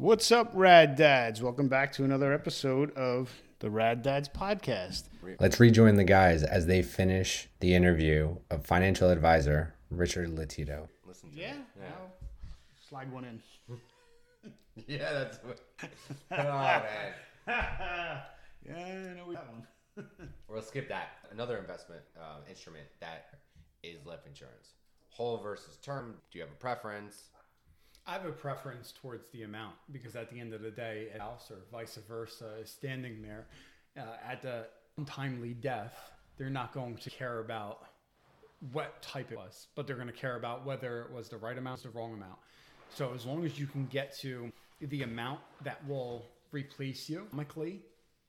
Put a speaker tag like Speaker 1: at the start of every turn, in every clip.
Speaker 1: What's up, Rad Dads? Welcome back to another episode of the Rad Dads podcast.
Speaker 2: Let's rejoin the guys as they finish the interview of financial advisor Richard Lotito.
Speaker 3: Listen to
Speaker 1: Yeah,
Speaker 3: me.
Speaker 1: I'll slide one in.
Speaker 3: Yeah, that's what. oh man.
Speaker 1: Yeah, I know we got one.
Speaker 3: Or let's skip that. Another investment um, instrument that is life insurance. Whole versus term. Do you have a preference?
Speaker 4: I have a preference towards the amount because at the end of the day, a house or vice versa is standing there uh, at the untimely death. They're not going to care about what type it was, but they're going to care about whether it was the right amount or the wrong amount. So as long as you can get to the amount that will replace you economically,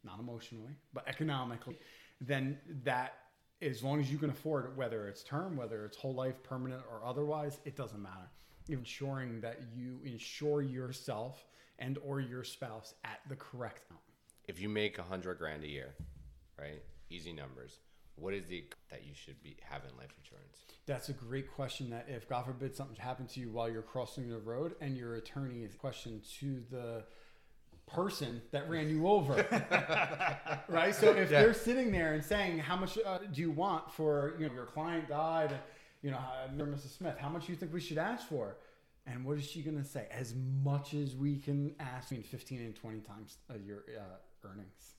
Speaker 4: not emotionally, but economically, then that as long as you can afford it, whether it's term, whether it's whole life, permanent, or otherwise, it doesn't matter. Ensuring that you insure yourself and or your spouse at the correct amount.
Speaker 3: If you make a hundred grand a year, right? Easy numbers. What is the that you should be having life insurance?
Speaker 4: That's a great question. That if God forbid something happened to you while you're crossing the road and your attorney is question to the person that ran you over, right? So if they're sitting there and saying, "How much uh, do you want for you know your client died?" You know, uh, Mrs. Smith, how much do you think we should ask for? And what is she going to say? As much as we can ask, between 15 and 20 times uh, your uh, earnings.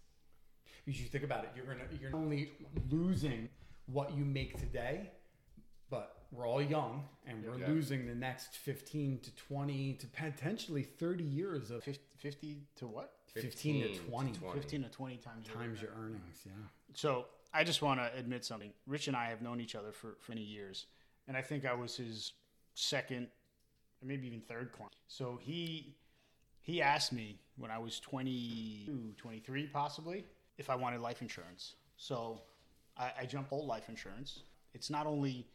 Speaker 4: Because you think about it, you're gonna you're not only losing what you make today, but we're all young and we're
Speaker 3: Yeah.
Speaker 4: losing the next 15 to 20 to potentially 30 years of
Speaker 1: 50, 50 to what?
Speaker 4: 15 to
Speaker 3: 15 to
Speaker 4: 20
Speaker 3: 20.
Speaker 1: 15 to 20 times your
Speaker 4: times your earnings. Yeah.
Speaker 1: So I just want to admit something. Rich and I have known each other for, for many years, and I think I was his second, maybe even third client. So he he asked me when I was 22, 23 possibly, if I wanted life insurance. So I, I jumped whole life insurance. It's not only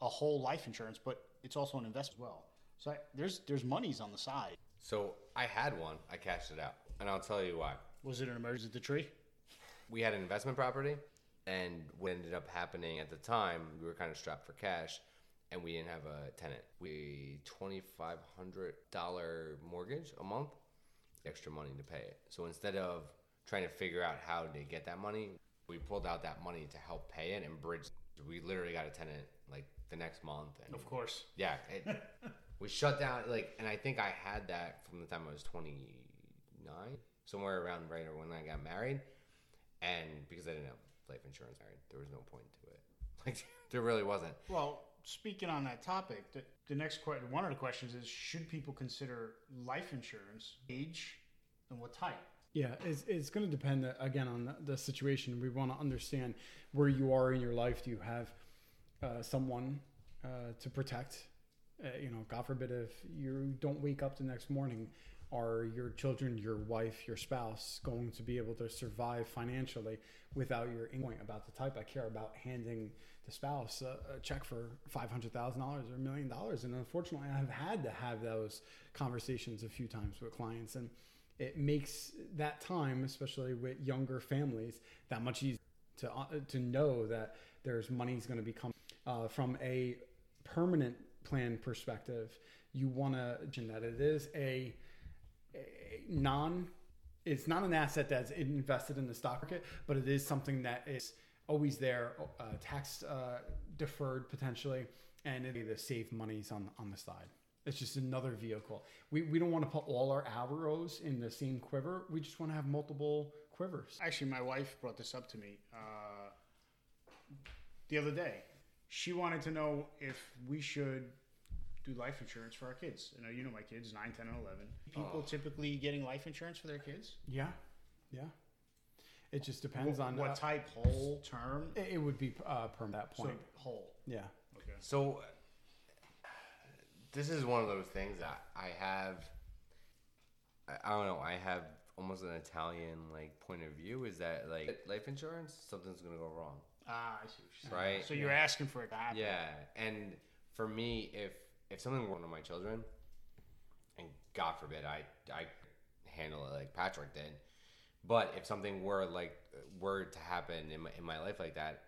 Speaker 1: a whole life insurance, but it's also an investment as well. So I, there's there's monies on the side.
Speaker 3: So I had one. I cashed it out, and I'll tell you why.
Speaker 1: Was it an emergency the tree?
Speaker 3: we had an investment property and what ended up happening at the time we were kind of strapped for cash and we didn't have a tenant. We $2500 mortgage a month extra money to pay it. So instead of trying to figure out how to get that money we pulled out that money to help pay it and bridge we literally got a tenant like the next month and
Speaker 1: Of course.
Speaker 3: yeah, it, we shut down like, and I think I had that from the time I was twenty nine, somewhere around right or when I got married, and because I didn't have life insurance, married, there was no point to it. Like, there really wasn't.
Speaker 1: Well, speaking on that topic, the, the next question, one of the questions is, should people consider life insurance age and what type?
Speaker 4: Yeah, it's, it's going to depend uh, again on the, the situation. We want to understand where you are in your life. Do you have uh, someone uh, to protect? Uh, you know, God forbid if you don't wake up the next morning, are your children, your wife, your spouse going to be able to survive financially without your point about the type? I care about handing the spouse a, a check for five hundred thousand dollars or a million dollars, and unfortunately, I have had to have those conversations a few times with clients, and it makes that time, especially with younger families, that much easier to uh, to know that there's money's going to be coming uh, from a permanent plan perspective. You want to mention that it is a non. It's not an asset that's invested in the stock market, but it is something that is always there, uh, tax uh, deferred potentially, and it to save monies on on the side. It's just another vehicle. We, we don't want to put all our arrows in the same quiver. We just want to have multiple quivers.
Speaker 1: Actually, my wife brought this up to me uh, the other day. She wanted to know if we should do life insurance for our kids. You know, you know my kids, 9, 10, and 11. People typically getting life insurance for their kids?
Speaker 4: Yeah, yeah. It just depends
Speaker 1: what,
Speaker 4: on
Speaker 1: what
Speaker 4: uh,
Speaker 1: type, whole, term?
Speaker 4: It, it would be uh, per that
Speaker 1: So,
Speaker 4: point.
Speaker 1: whole.
Speaker 4: yeah.
Speaker 1: Okay.
Speaker 3: So, this is one of those things that I have. I, I don't know. I have almost an Italian like point of view. Is that like life insurance? Something's gonna go wrong.
Speaker 1: Ah, I see what you're saying.
Speaker 3: Right.
Speaker 1: So you're asking for it to happen.
Speaker 3: Yeah, and for me, if if something were one of my children, and God forbid I I handle it like Patrick did, but if something were like were to happen in my in my life like that,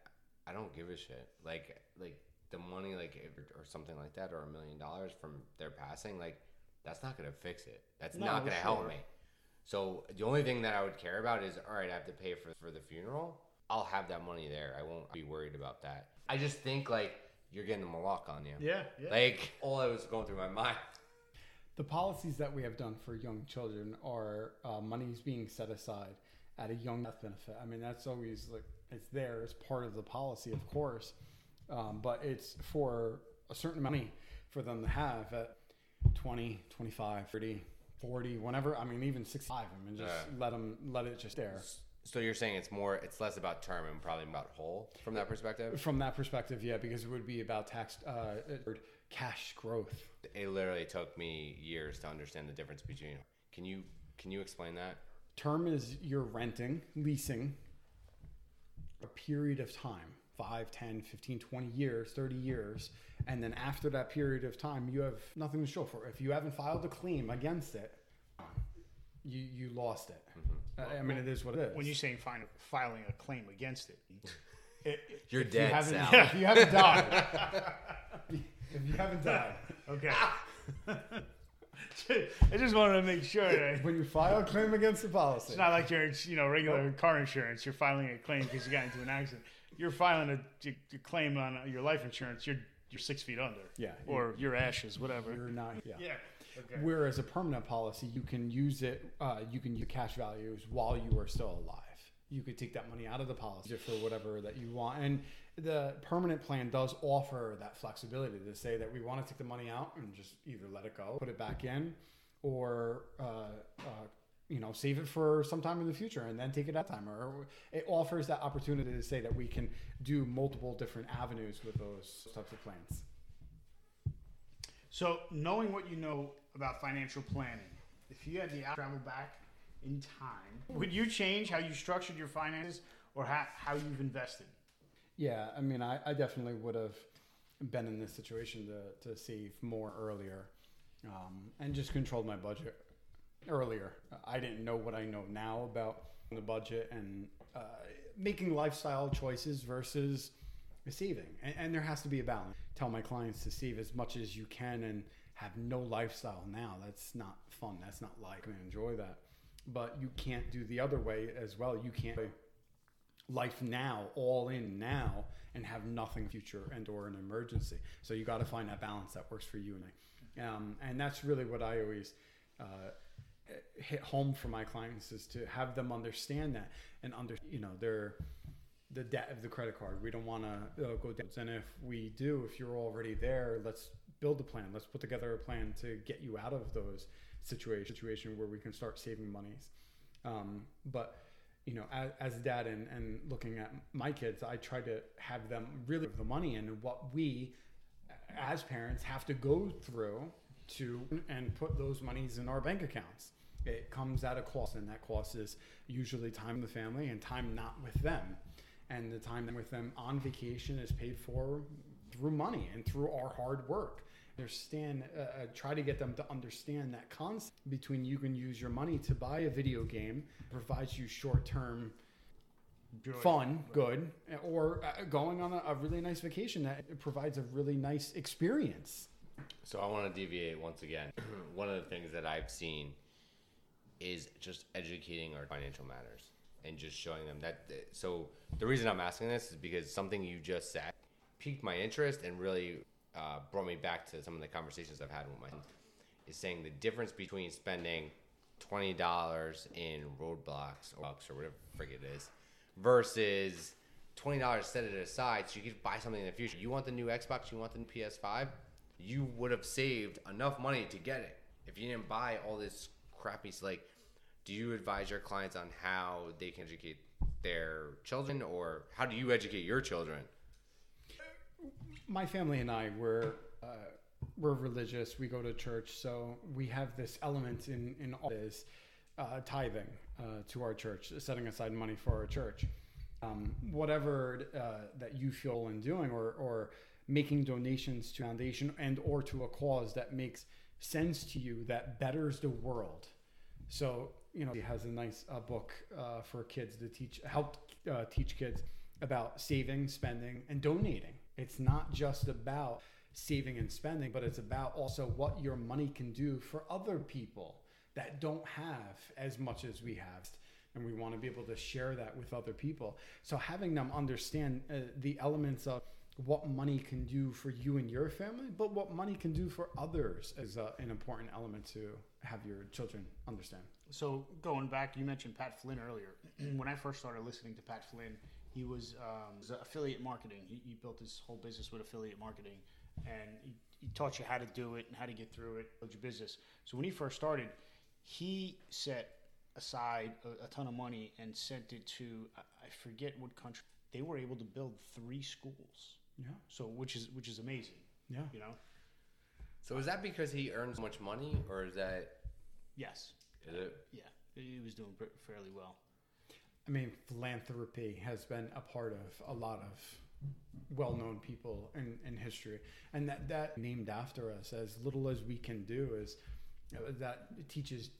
Speaker 3: I don't give a shit. Like like the money like or something like that or a million dollars from their passing, like that's not going to fix it. That's
Speaker 1: No,
Speaker 3: not going to help
Speaker 1: sure.
Speaker 3: me. So the only thing that I would care about is all right, I have to pay for for the funeral. I'll have that money there. I won't be worried about that. I just think like you're getting the malak on you.
Speaker 1: Yeah, yeah.
Speaker 3: Like all that was going through my mind.
Speaker 4: The policies that we have done for young children are uh, monies being set aside at a young death benefit. I mean, that's always like it's there as part of the policy, of course, um, but it's for a certain amount of money for them to have at 20, 25, 30, 40, whenever. I mean, even 65. I mean, just
Speaker 3: Yeah.
Speaker 4: let them let it just there.
Speaker 3: So you're saying it's more, it's less about term and probably about whole from that perspective.
Speaker 4: From that perspective, yeah, because it would be about tax uh, cash growth.
Speaker 3: It literally took me years to understand the difference between. Can you can you explain that?
Speaker 4: Term is you're renting, leasing a period of time 5, 10, 15, 20 years, 30 years. And then after that period of time, you have nothing to show for it. If you haven't filed a claim against it, you, you lost it. I I mean, it is what it is.
Speaker 1: when you saying fin- filing a claim against it, it
Speaker 3: You're
Speaker 4: if you
Speaker 3: dead,
Speaker 4: haven't,
Speaker 3: Sal.
Speaker 4: if you haven't died, if you haven't died,
Speaker 1: okay. I just wanted to make sure that
Speaker 4: when you file a claim against the policy,
Speaker 1: it's not like your you know regular car insurance. You're filing a claim because you got into an accident. You're filing a, a claim on your life insurance. You're you're six feet under.
Speaker 4: Yeah,
Speaker 1: Or your ashes, whatever.
Speaker 4: you're not. Yeah.
Speaker 1: Yeah. Okay.
Speaker 4: Whereas a permanent policy, you can use it, uh, you can use cash values while you are still alive. You could take that money out of the policy for whatever that you want. And the permanent plan does offer that flexibility to say that we want to take the money out and just either let it go, put it back in, or uh, uh, you know save it for some time in the future and then take it that time. Or it offers that opportunity to say that we can do multiple different avenues with those types of plans.
Speaker 1: So, knowing what you know about financial planning, if you had the travel back in time, would you change how you structured your finances or how, how you've invested?
Speaker 4: Yeah, I mean, I, I definitely would have been in this situation to, to save more earlier um, and just controlled my budget earlier. I didn't know what I know now about the budget and uh, making lifestyle choices versus saving. And, and there has to be a balance. Tell my clients to save as much as you can and have no lifestyle now. That's not fun. That's not life. I enjoy that. But you can't do the other way as well. You can't life now, all in now, and have nothing future and or an emergency. So you got to find that balance that works for you and I. Um, and that's really what I always uh, hit home for my clients is to have them understand that and under you know their the debt of the credit card. We don't want to uh, go down. And if we do, if you're already there, let's build a plan. Let's put together a plan to get you out of those situation situation where we can start saving monies. Um, but you know, as, as dad and, and looking at my kids, I try to have them really the money and what we as parents have to go through to and put those monies in our bank accounts. It comes at a cost, and that cost is usually time with the family and time not with them. And the time with them on vacation is paid for through money and through our hard work. Understand, uh, uh, try to get them to understand that concept between you can use your money to buy a video game, provides you short term
Speaker 1: Joy.
Speaker 4: fun, good, or uh, going on a, a really nice vacation that provides a really nice experience.
Speaker 3: So I want to deviate once again. One of the things that I've seen is just educating our financial matters and just showing them that. So the reason I'm asking this is because something you just said piqued my interest and really uh, brought me back to some of the conversations I've had with my is saying the difference between spending twenty dollars in Roblox or bucks or whatever frig it is versus twenty dollars set it aside so you could buy something in the future. You want the new Xbox, you want the new PS5, you would have saved enough money to get it. If you didn't buy all this crappy like do you advise your clients on how they can educate their children or how do you educate your children?
Speaker 4: My family and I were uh, we're religious. We go to church, so we have this element in in all this uh, tithing uh, to our church, setting aside money for our church. Um, whatever uh, that you feel in doing, or or making donations to foundation and or to a cause that makes sense to you that betters the world. So you know, he has a nice uh, book uh, for kids to teach, help teach kids about saving, spending, and donating. It's not just about saving and spending, but it's about also what your money can do for other people that don't have as much as we have. And we want to be able to share that with other people. So having them understand uh, the elements of what money can do for you and your family, but what money can do for others is uh, an important element to have your children understand.
Speaker 1: So going back, you mentioned Pat Flynn earlier. when I first started listening to Pat Flynn, he was, um, was affiliate marketing. He, he built his whole business with affiliate marketing, and he, he taught you how to do it and how to get through it, build your business. So when he first started, he set aside a, a ton of money and sent it to I, I forget what country. They were able to build three schools.
Speaker 4: Yeah.
Speaker 1: So which is which is amazing.
Speaker 4: Yeah.
Speaker 1: You know.
Speaker 3: So is that because he earns so much money, or is that
Speaker 1: Yes.
Speaker 3: is it?
Speaker 1: Yeah. He was doing fairly well.
Speaker 4: I mean, philanthropy has been a part of a lot of well-known people in, in history, and that that named after us, as little as we can do, is uh, that teaches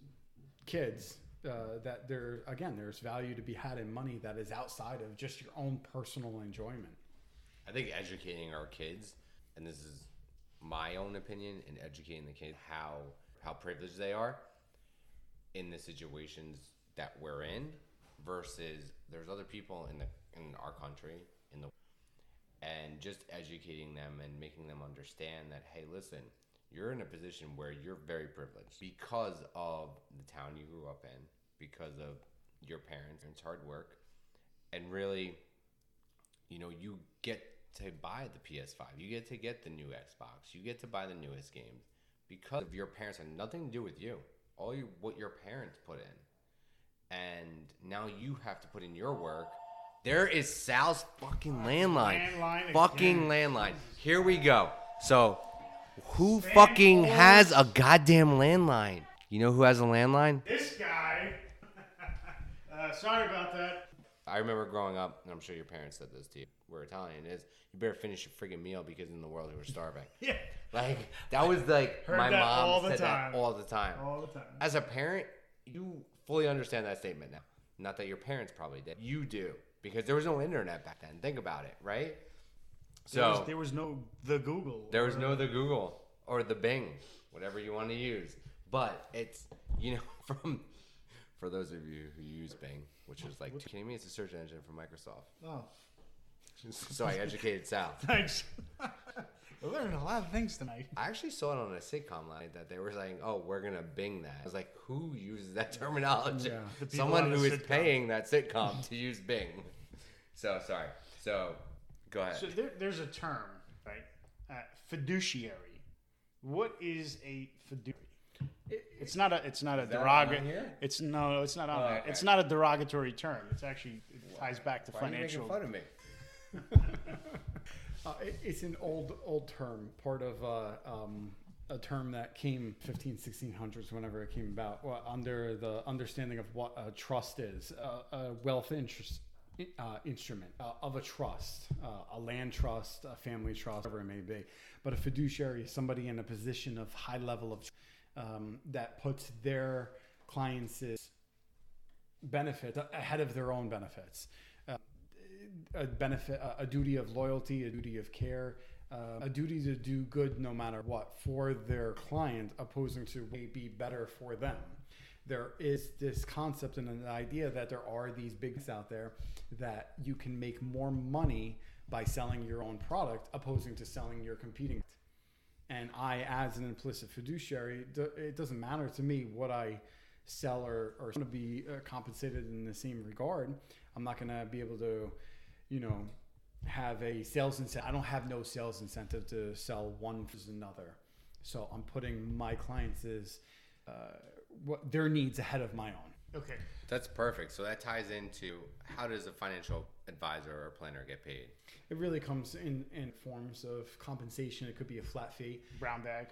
Speaker 4: kids uh, that there again there's value to be had in money that is outside of just your own personal enjoyment.
Speaker 3: I think educating our kids, and this is my own opinion, in educating the kids how how privileged they are in the situations that we're in, versus there's other people in the in our country in the and just educating them and making them understand that hey, listen, you're in a position where you're very privileged because of the town you grew up in, because of your parents and hard work, and really you know, you get to buy the PS5, you get to get the new Xbox, you get to buy the newest games because of your parents had nothing to do with you. All you what your parents put in, and now you have to put in your work. There is Sal's fucking landline,
Speaker 1: Landline
Speaker 3: fucking
Speaker 1: again.
Speaker 3: landline. Here we go. So, who fucking has a goddamn landline? You know who has a landline?
Speaker 1: This guy. uh, sorry about that.
Speaker 3: I remember growing up, and I'm sure your parents said this to you. We're Italian. Is you better finish your friggin' meal because in the world we were starving.
Speaker 1: Yeah.
Speaker 3: Like that was like
Speaker 1: Heard
Speaker 3: my mom said
Speaker 1: time.
Speaker 3: that all the time.
Speaker 1: All the time.
Speaker 3: As a parent, you fully understand that statement now. Not that your parents probably did. You do because there was no internet back then. Think about it, right?
Speaker 1: There was,
Speaker 3: So
Speaker 1: there was no the Google.
Speaker 3: there was no the Google or the Bing, whatever you want to use. But it's you know from for those of you who use Bing, which is like, kidding me? It's a search engine for Microsoft.
Speaker 1: Oh,
Speaker 3: So I educated Sal.
Speaker 1: thanks. I learned a lot of things tonight.
Speaker 3: I actually saw it on a sitcom line that they were saying, "Oh, we're gonna Bing that." I was like, "Who uses that terminology?"
Speaker 4: Yeah.
Speaker 3: Someone who is
Speaker 1: sitcom.
Speaker 3: paying that sitcom to use Bing. So sorry. So go ahead.
Speaker 1: So there, there's a term, right? Uh, fiduciary. What is a fiduciary? It's not a. It's not a derogatory. It's no. It's not on.
Speaker 3: Oh,
Speaker 1: there.
Speaker 3: okay.
Speaker 1: It's not a derogatory term. It's actually it ties back to
Speaker 3: Why are you
Speaker 1: financial.
Speaker 3: making fun of me?
Speaker 4: Uh, it, it's an old old term, part of uh, um, a term that came 15, 1600s, whenever it came about, well, under the understanding of what a trust is, uh, a wealth interest. Uh, instrument uh, of a trust, a land trust, a family trust, whatever it may be. But a fiduciary is somebody in a position of high level of um, that puts their clients' benefit ahead of their own benefits a benefit, a, duty of loyalty, a duty of care, uh, a duty to do good no matter what for their client, opposing to may be better for them. There is this concept and an idea that there are these bigs out there that you can make more money by selling your own product, opposing to selling your competing. And I, as an implicit fiduciary, it doesn't matter to me what I sell or, or to be uh, compensated in the same regard. I'm not going to be able to, you know, have a sales incentive. I don't have no sales incentive to sell one versus another. So I'm putting my clients' uh, what their needs ahead of my own.
Speaker 1: Okay.
Speaker 3: That's perfect. So that ties into how does a financial advisor or planner get paid?
Speaker 4: It really comes in, in forms of compensation. It could be a flat fee,
Speaker 1: Brown bag.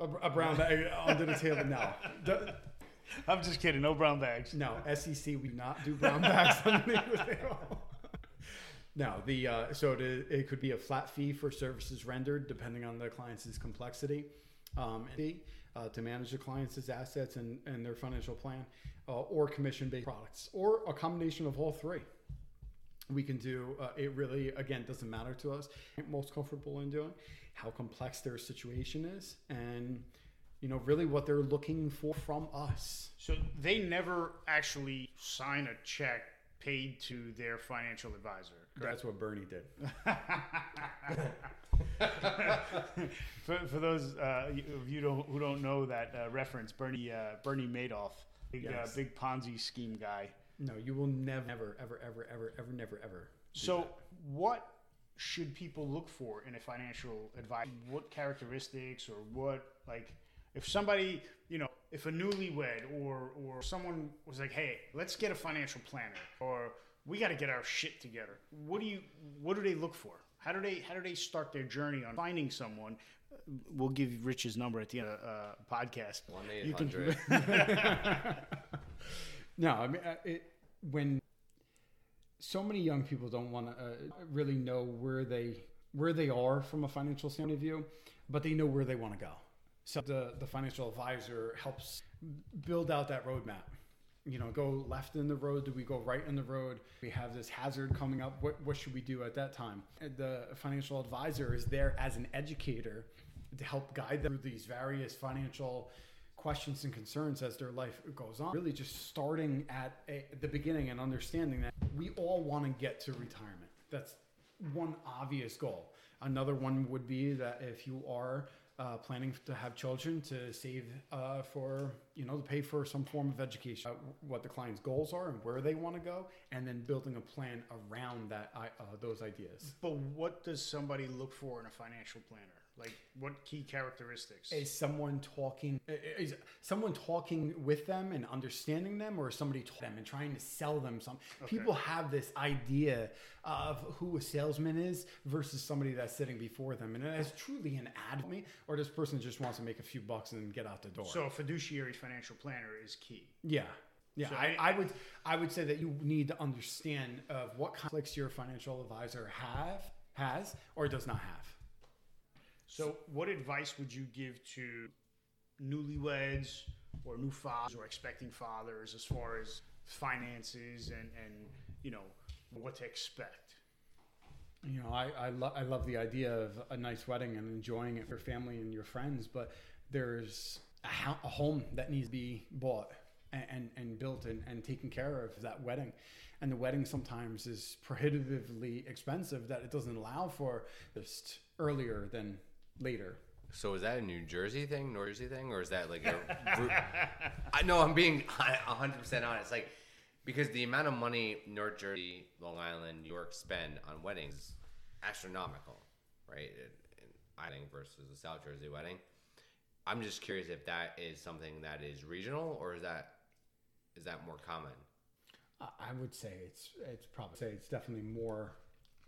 Speaker 4: a, a brown bag under the table. No, The-
Speaker 1: I'm just kidding. No brown bags.
Speaker 4: No, SEC we do not do brown bags underneath the table. No, the uh, so it, could be a flat fee for services rendered, depending on the client's complexity, um, uh, to manage the client's assets and, and their financial plan, uh, or commission-based products, or a combination of all three. we can do. Uh, it really, again, doesn't matter to us. Most comfortable in doing how complex their situation is, and you know, really what they're looking for from us.
Speaker 1: So they never actually sign a check paid to their financial advisor.
Speaker 4: That's what Bernie did.
Speaker 1: for, for those uh, of you don't, who don't know that uh, reference, Bernie uh, Bernie Madoff, big uh,
Speaker 4: Yes.
Speaker 1: big Ponzi scheme guy.
Speaker 4: No, you will never, ever, ever, ever, ever, ever, never, ever.
Speaker 1: So,
Speaker 4: that.
Speaker 1: what should people look for in a financial advisor? What characteristics or what like if somebody, you know, if a newlywed or or someone was like, "Hey, let's get a financial planner," or "We got to get our shit together." What do you what do they look for? How do they how do they start their journey on finding someone? We'll give Rich's number at the end of the uh, podcast.
Speaker 3: One
Speaker 1: You can-
Speaker 4: No, I mean, uh, it, when so many young people don't want to uh, really know where they where they are from a financial standpoint of view, but they know where they want to go. So the the financial advisor helps build out that roadmap. You know, go left in the road. Do we go right in the road? We have this hazard coming up. What what should we do at that time? The financial advisor is there as an educator to help guide them through these various financial questions and concerns as their life goes on. Really, just starting at a, the beginning and understanding that we all want to get to retirement. That's one obvious goal. Another one would be that if you are uh, planning to have children, to save uh, for you know to pay for some form of education, uh, what the client's goals are and where they want to go, and then building a plan around that uh, those ideas.
Speaker 1: But what does somebody look for in a financial planner? Like what key characteristics?
Speaker 4: is someone talking is someone talking with them and understanding them or is somebody talking them and trying to sell them something people have this idea of who a salesman is versus somebody that's sitting before them and it's truly an ad for me or this person just wants to make a few bucks and get out the door
Speaker 1: So a fiduciary financial planner is key.
Speaker 4: yeah yeah,
Speaker 1: So
Speaker 4: I, I would I would say that you need to understand of what conflicts your financial advisor have has or does not have.
Speaker 1: So what advice would you give to newlyweds or new fathers or expecting fathers as far as finances and, and you know what to expect?
Speaker 4: You know, I I, lo- I love the idea of a nice wedding and enjoying it for family and your friends, but there's a, ho- a home that needs to be bought and, and, and built and, and taken care of that wedding. And the wedding sometimes is prohibitively expensive that it doesn't allow for just earlier than later.
Speaker 3: So is that a New Jersey thing, North Jersey thing, or is that like a? I know I'm being hundred percent honest. Like because the amount of money North Jersey, Long Island, New York spend on weddings is astronomical, right? In, in wedding versus a South Jersey wedding. I'm just curious if that is something that is regional or is that is that more common?
Speaker 4: I would say it's it's probably say it's definitely more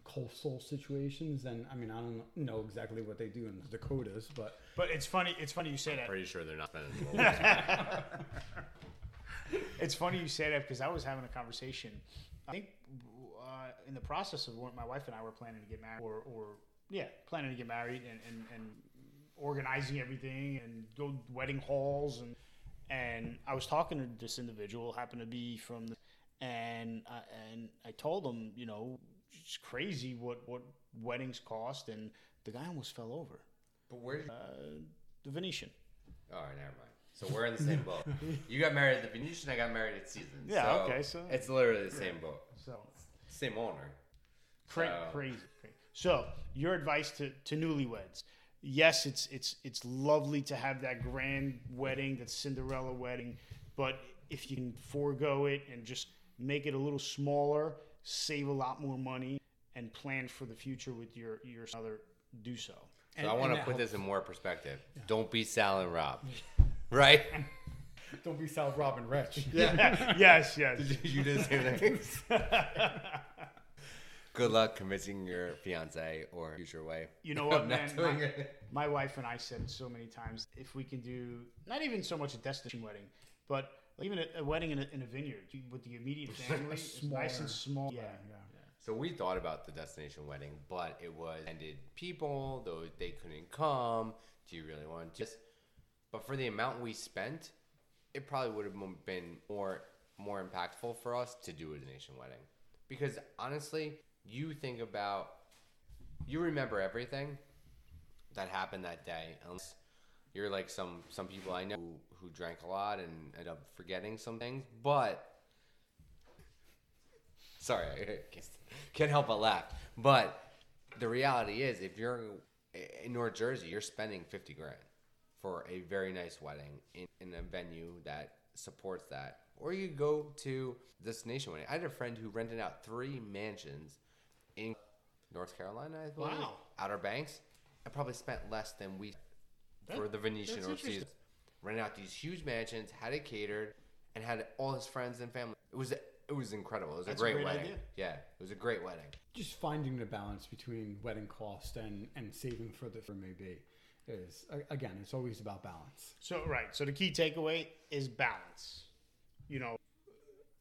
Speaker 4: coastal situations than I mean I don't know exactly what they do in the Dakotas, but
Speaker 1: But it's funny. It's funny you say that.
Speaker 3: Pretty sure they're not spending. the whole
Speaker 1: It's funny you say that because I was having a conversation. I think uh, in the process of when my wife and I were planning to get married, or, or yeah, planning to get married and, and, and organizing everything and go wedding halls and and I was talking to this individual, happened to be from, the, and I, and I told him, you know, it's crazy what what weddings cost, and the guy almost fell over.
Speaker 3: But where?
Speaker 1: Uh, the Venetian.
Speaker 3: All right, never mind. So we're in the same boat. You got married at the Venetian. I got married at Seasons.
Speaker 1: Yeah,
Speaker 3: so
Speaker 1: okay, so-
Speaker 3: it's literally the same boat,
Speaker 1: So
Speaker 3: same owner.
Speaker 1: Cra-
Speaker 3: So-
Speaker 1: crazy, crazy. So, your advice to, to newlyweds? Yes, it's it's it's lovely to have that grand wedding, that Cinderella wedding, but if you can forego it and just make it a little smaller, save a lot more money, and plan for the future with your your other, do so.
Speaker 3: So
Speaker 4: And-
Speaker 3: I want to put
Speaker 4: helps.
Speaker 3: this in more perspective. Don't be Sal and Rob, right?
Speaker 4: don't be South Robin Rich.
Speaker 1: yes, yes.
Speaker 3: you did the same thing. Good luck convincing your fiance or future wife.
Speaker 1: You know what, man? My, my wife and I said so many times. If we can do not even so much a destination wedding, but even a, a wedding in a, in a vineyard you- with the immediate family, it's nice and small. Yeah,
Speaker 4: yeah.
Speaker 3: So we thought about the destination wedding, but it was ended people, though they couldn't come. Do you really want to? Just. But for the amount we spent, it probably would have been more more impactful for us to do a destination wedding. because honestly, you think about, you remember everything that happened that day, unless you're like some some people I know who, who drank a lot and end up forgetting some things. But sorry, I can't, help but laugh. But the reality is, if you're in North Jersey, you're spending fifty grand for a very nice wedding in, in a venue that supports that. Or you go to destination wedding. I had a friend who rented out three mansions in North Carolina, I believe.
Speaker 1: Wow.
Speaker 3: Outer Banks. I probably spent less than we for the Venetian
Speaker 1: that's
Speaker 3: or
Speaker 1: interesting.
Speaker 3: Caesars. Rented out these huge mansions, had it catered, and had all his friends and family. It was it was incredible. It was
Speaker 1: That's
Speaker 3: a
Speaker 1: a
Speaker 3: great,
Speaker 1: great
Speaker 3: wedding.
Speaker 1: idea.
Speaker 3: Yeah, it was a great wedding.
Speaker 4: Just finding the balance between wedding cost and, and saving for the for maybe is again, it's always about balance.
Speaker 1: So right. So the key takeaway is balance. You know,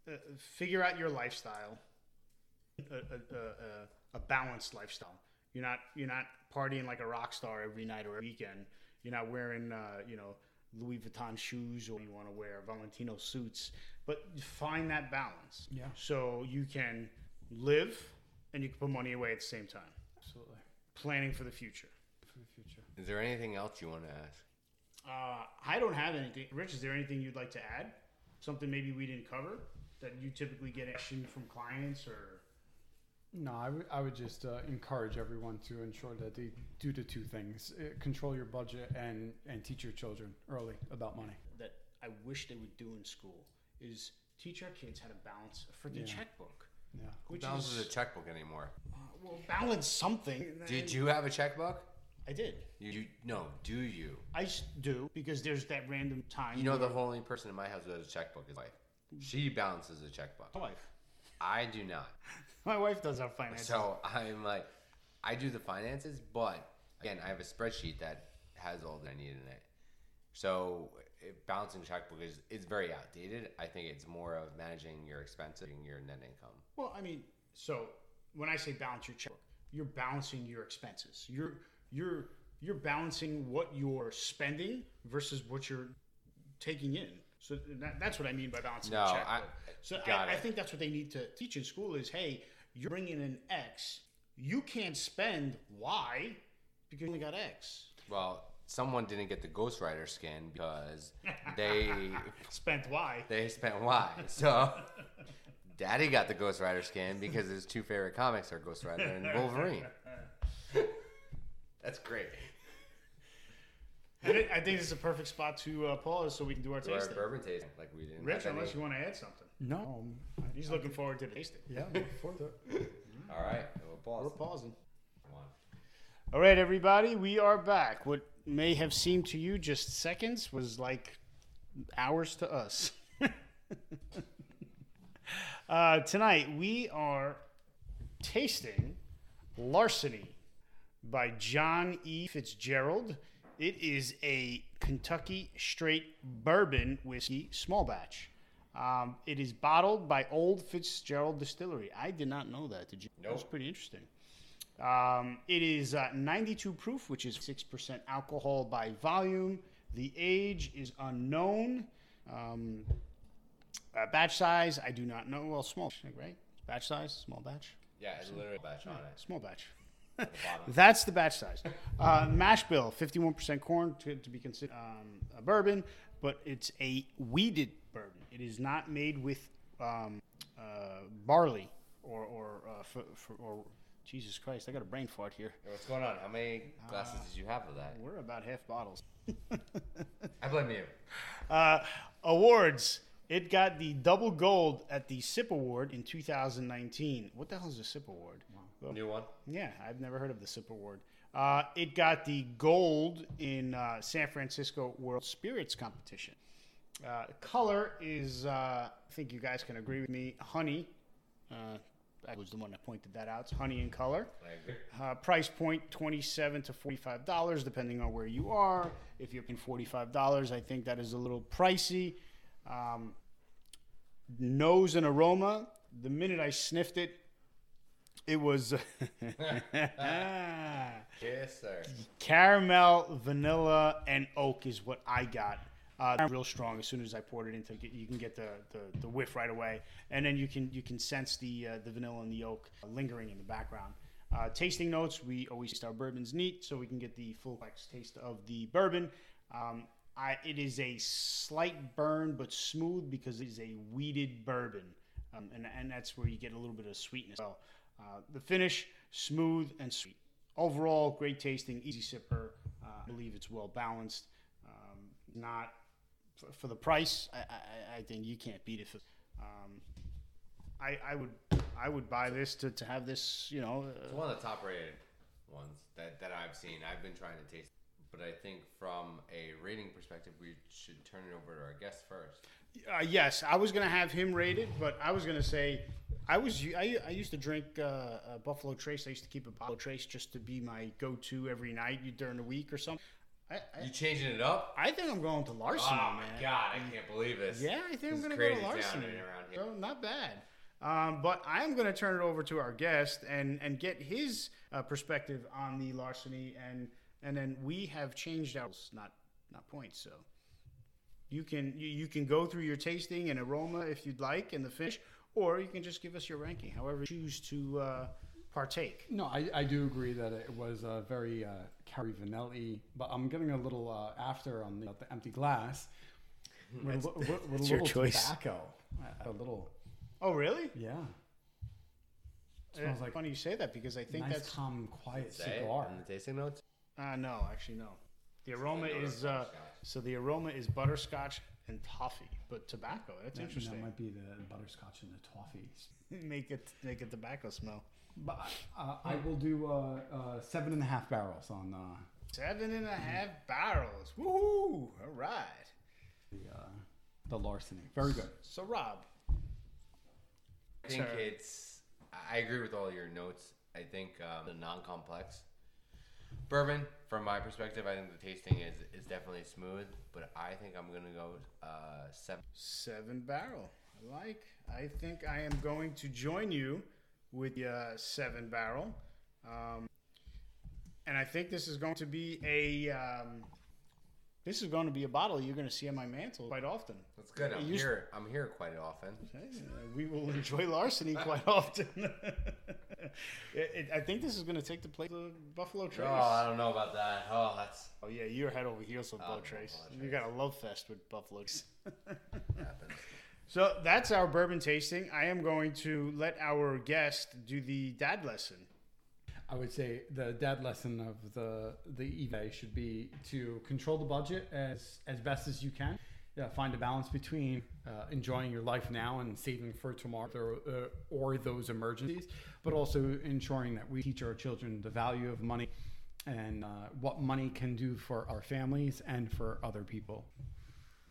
Speaker 1: uh, figure out your lifestyle, a, a, a, a- a balanced lifestyle. You're not you're not partying like a rock star every night or weekend. You're not wearing uh, you know Louis Vuitton shoes or you want to wear Valentino suits. But find that balance.
Speaker 4: Yeah.
Speaker 1: So you can live and you can put money away at the same time.
Speaker 4: Absolutely.
Speaker 1: Planning for the future.
Speaker 4: For the future.
Speaker 3: Is there anything else you want to ask?
Speaker 1: Uh, I don't have anything. Rich, is there anything you'd like to add? Something maybe we didn't cover that you typically get action from clients or
Speaker 4: No, I would I would just uh, encourage everyone to ensure that they do the two things: uh, control your budget and and teach your children early about money.
Speaker 1: that I wish they would do in school is teach our kids how to balance a freaking
Speaker 4: Yeah.
Speaker 1: checkbook.
Speaker 4: Yeah.
Speaker 3: Who balances
Speaker 1: is
Speaker 3: a checkbook anymore?
Speaker 1: uh, well, balance something.
Speaker 3: Did you have a checkbook?
Speaker 1: I did.
Speaker 3: You, you no, do you?
Speaker 1: I do because there's that random time.
Speaker 3: You know the
Speaker 1: where-
Speaker 3: only person in my house who has a checkbook is my wife. She balances a checkbook.
Speaker 1: my wife.
Speaker 3: I do not.
Speaker 1: My wife does our finances.
Speaker 3: So I'm like, I do the finances, but again, I have a spreadsheet that has all that I need in it. So it, balancing checkbook is it's very outdated. I think it's more of managing your expenses and your net income.
Speaker 1: Well, I mean, so when I say balance your checkbook, you're balancing your expenses. You're you're you're balancing what you're spending versus what you're taking in. So that, that's what I mean by balancing
Speaker 3: No,
Speaker 1: the checkbook.
Speaker 3: I-
Speaker 1: so I, I think that's what they need to teach in school is, hey, you're bringing in X. You can't spend Y because you only got X.
Speaker 3: Well, someone didn't get the Ghost Rider skin because they
Speaker 1: Spent Y.
Speaker 3: they spent Y. So Daddy got the Ghost Rider skin because his two favorite comics are Ghost Rider and Wolverine. That's great.
Speaker 1: I think, I think this is a perfect spot to uh, pause so we can do our
Speaker 3: So our
Speaker 1: tasting.
Speaker 3: bourbon tasting, like we didn't.
Speaker 1: Rich, unless
Speaker 3: any-
Speaker 1: you want to add something.
Speaker 4: No. Um, I-
Speaker 1: He's looking forward to the tasting.
Speaker 4: yeah. look forward to it.
Speaker 3: All right, we'll
Speaker 1: We're pausing.
Speaker 3: Come on.
Speaker 1: All right, everybody, we are back. What may have seemed to you just seconds was like hours to us. uh, tonight, we are tasting Larceny by John E. Fitzgerald. It is a Kentucky straight bourbon whiskey small batch. Um, it is bottled by Old Fitzgerald Distillery. I did not know that. Did you?
Speaker 3: Nope.
Speaker 1: pretty interesting. Um, it is uh, 92 proof, which is 6% alcohol by volume. The age is unknown. Um, uh, batch size, I do not know. Well, small, right? Batch size, small batch,
Speaker 3: Yeah, it's literally a batch on it.
Speaker 1: small batch.
Speaker 3: The.
Speaker 1: That's the batch size. Uh, mash bill, 51% corn to, to be considered um, a bourbon, but it's a wheated bourbon. It is not made with um, uh, barley or, or, uh, for, for, or, Jesus Christ, I got a brain fart here.
Speaker 3: Hey, What's going on? How many glasses did you have of that?
Speaker 1: We're about half bottles.
Speaker 3: I blame you.
Speaker 1: Uh, awards. It got the double gold at the SIP Award in 2019. What the hell is a SIP Award?
Speaker 3: New one.
Speaker 1: Yeah, I've never heard of the SIP Award. Uh, it got the gold in uh, San Francisco World Spirits Competition. Uh, color is, uh, I think you guys can agree with me, honey. Uh, I was the one that pointed that out. It's honey in color.
Speaker 3: I agree.
Speaker 1: Uh, price point twenty-seven to forty-five dollars, depending on where you are. If you're paying forty-five dollars, I think that is a little pricey. Um, nose and aroma. The minute I sniffed it, it was
Speaker 3: Yes, sir.
Speaker 1: caramel, vanilla, and oak is what I got. Uh, real strong. As soon as I poured it into, you can get the, the, the whiff right away, and then you can you can sense the uh, the vanilla and the oak lingering in the background. Uh, tasting notes: We always taste our bourbons neat, so we can get the full taste of the bourbon. Um, I, it is a slight burn, but smooth because it is a wheated bourbon, um, and and that's where you get a little bit of sweetness. So, uh, the finish smooth and sweet. Overall, great tasting, easy sipper. Uh, I believe it's well balanced. Um, not for, for, the price. I, I, I, think you can't beat it. For, um, I, I would I would buy this to, to have this. You know,
Speaker 3: uh, it's one of the top rated ones that, that I've seen. I've been trying to taste, but I think from a rating perspective, we should turn it over to our guest first.
Speaker 1: Uh, yes, I was gonna have him rated, but I was gonna say I was I, I used to drink uh, Buffalo Trace. I used to keep a Buffalo Trace just to be my go-to every night during the week or something. I, I,
Speaker 3: you changing it up?
Speaker 1: I think I'm going to Larceny,
Speaker 3: oh
Speaker 1: man.
Speaker 3: my god, I can't believe this.
Speaker 1: Yeah, I think this I'm going to go to Larceny. Around here. So not bad. Um, but I'm going to turn it over to our guest and and get his uh, perspective on the Larceny, and and then we have changed our not not points. So you can you, you can go through your tasting and aroma if you'd like, and the finish, or you can just give us your ranking, however you choose to uh, partake.
Speaker 4: No, I, I do agree that it was a very uh, Cari Vanelli, but I'm getting a little uh, after on the, the empty glass.
Speaker 1: With, with, with, with a little choice.
Speaker 4: tobacco, a little.
Speaker 1: Oh, really?
Speaker 4: Yeah.
Speaker 1: It smells like funny you say that because I think
Speaker 4: nice,
Speaker 1: that's
Speaker 4: calm, quiet cigar.
Speaker 3: In the tasting notes?
Speaker 1: Uh, no, actually no. The aroma is uh, so the aroma is butterscotch and toffee, but tobacco. That's
Speaker 4: that,
Speaker 1: interesting.
Speaker 4: That might be the butterscotch and the toffee.
Speaker 1: make it make a tobacco smell.
Speaker 4: But uh, I will do uh, uh, seven and a half barrels on. Uh,
Speaker 1: seven and a half barrels. Woohoo! All right.
Speaker 4: The uh, the larceny. Very good.
Speaker 1: So Rob,
Speaker 3: I think it's. I agree with all your notes. I think um, the non-complex bourbon, from my perspective, I think the tasting is is definitely smooth. But I think I'm gonna go uh, seven.
Speaker 1: Seven barrel. I like. I think I am going to join you with the uh, seven barrel. Um, and I think this is going to be a um, this is going to be a bottle you're going to see on my mantle quite often.
Speaker 3: That's good. I'm here. I'm here quite often.
Speaker 1: We will enjoy larceny quite often. it, it, I think this is going to take the place of Buffalo oh, Trace.
Speaker 3: Oh, I don't know about that. Oh, that's.
Speaker 1: Oh yeah, you're head over heels with oh, Buffalo Trace. You got a love fest with Buffalo. happens. So that's our bourbon tasting. I am going to let our guest do the dad lesson.
Speaker 4: I would say the dad lesson of the the eBay should be to control the budget as as best as you can. Yeah, find a balance between uh, enjoying your life now and saving for tomorrow or, uh, or those emergencies, but also ensuring that we teach our children the value of money and uh, what money can do for our families and for other people.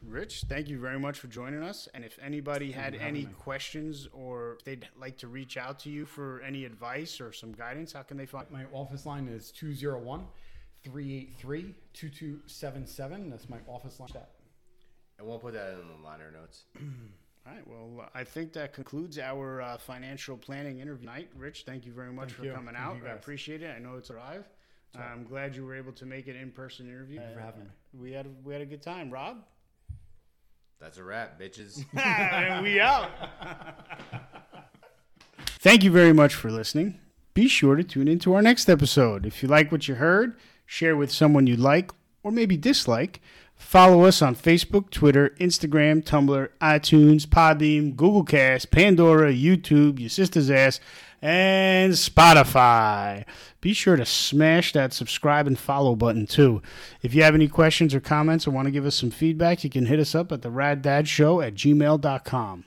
Speaker 1: Rich, thank you very much for joining us. And if anybody had any me. questions or they'd like to reach out to you for any advice or some guidance, how can they find
Speaker 4: my office line is 201 383 2277. That's my office line.
Speaker 3: And we'll put that in the liner notes.
Speaker 1: All right. Well, I think that concludes our uh, financial planning interview night. Rich, thank you very much thank for you. coming thank out. I appreciate it. I know it's arrived. I'm glad you were able to make an in-person interview.
Speaker 4: Thank you for having me.
Speaker 1: We had a, we had a good time. Rob.
Speaker 3: That's a wrap, bitches.
Speaker 1: and we out. Thank you very much for listening. Be sure to tune into our next episode. If you like what you heard, share with someone you like or maybe dislike. Follow us on Facebook, Twitter, Instagram, Tumblr, iTunes, Podbean, Google Cast, Pandora, YouTube, Your Sister's Ass, and Spotify. Be sure to smash that subscribe and follow button too. If you have any questions or comments or want to give us some feedback, you can hit us up at the Rad Dad Show at gmail.com.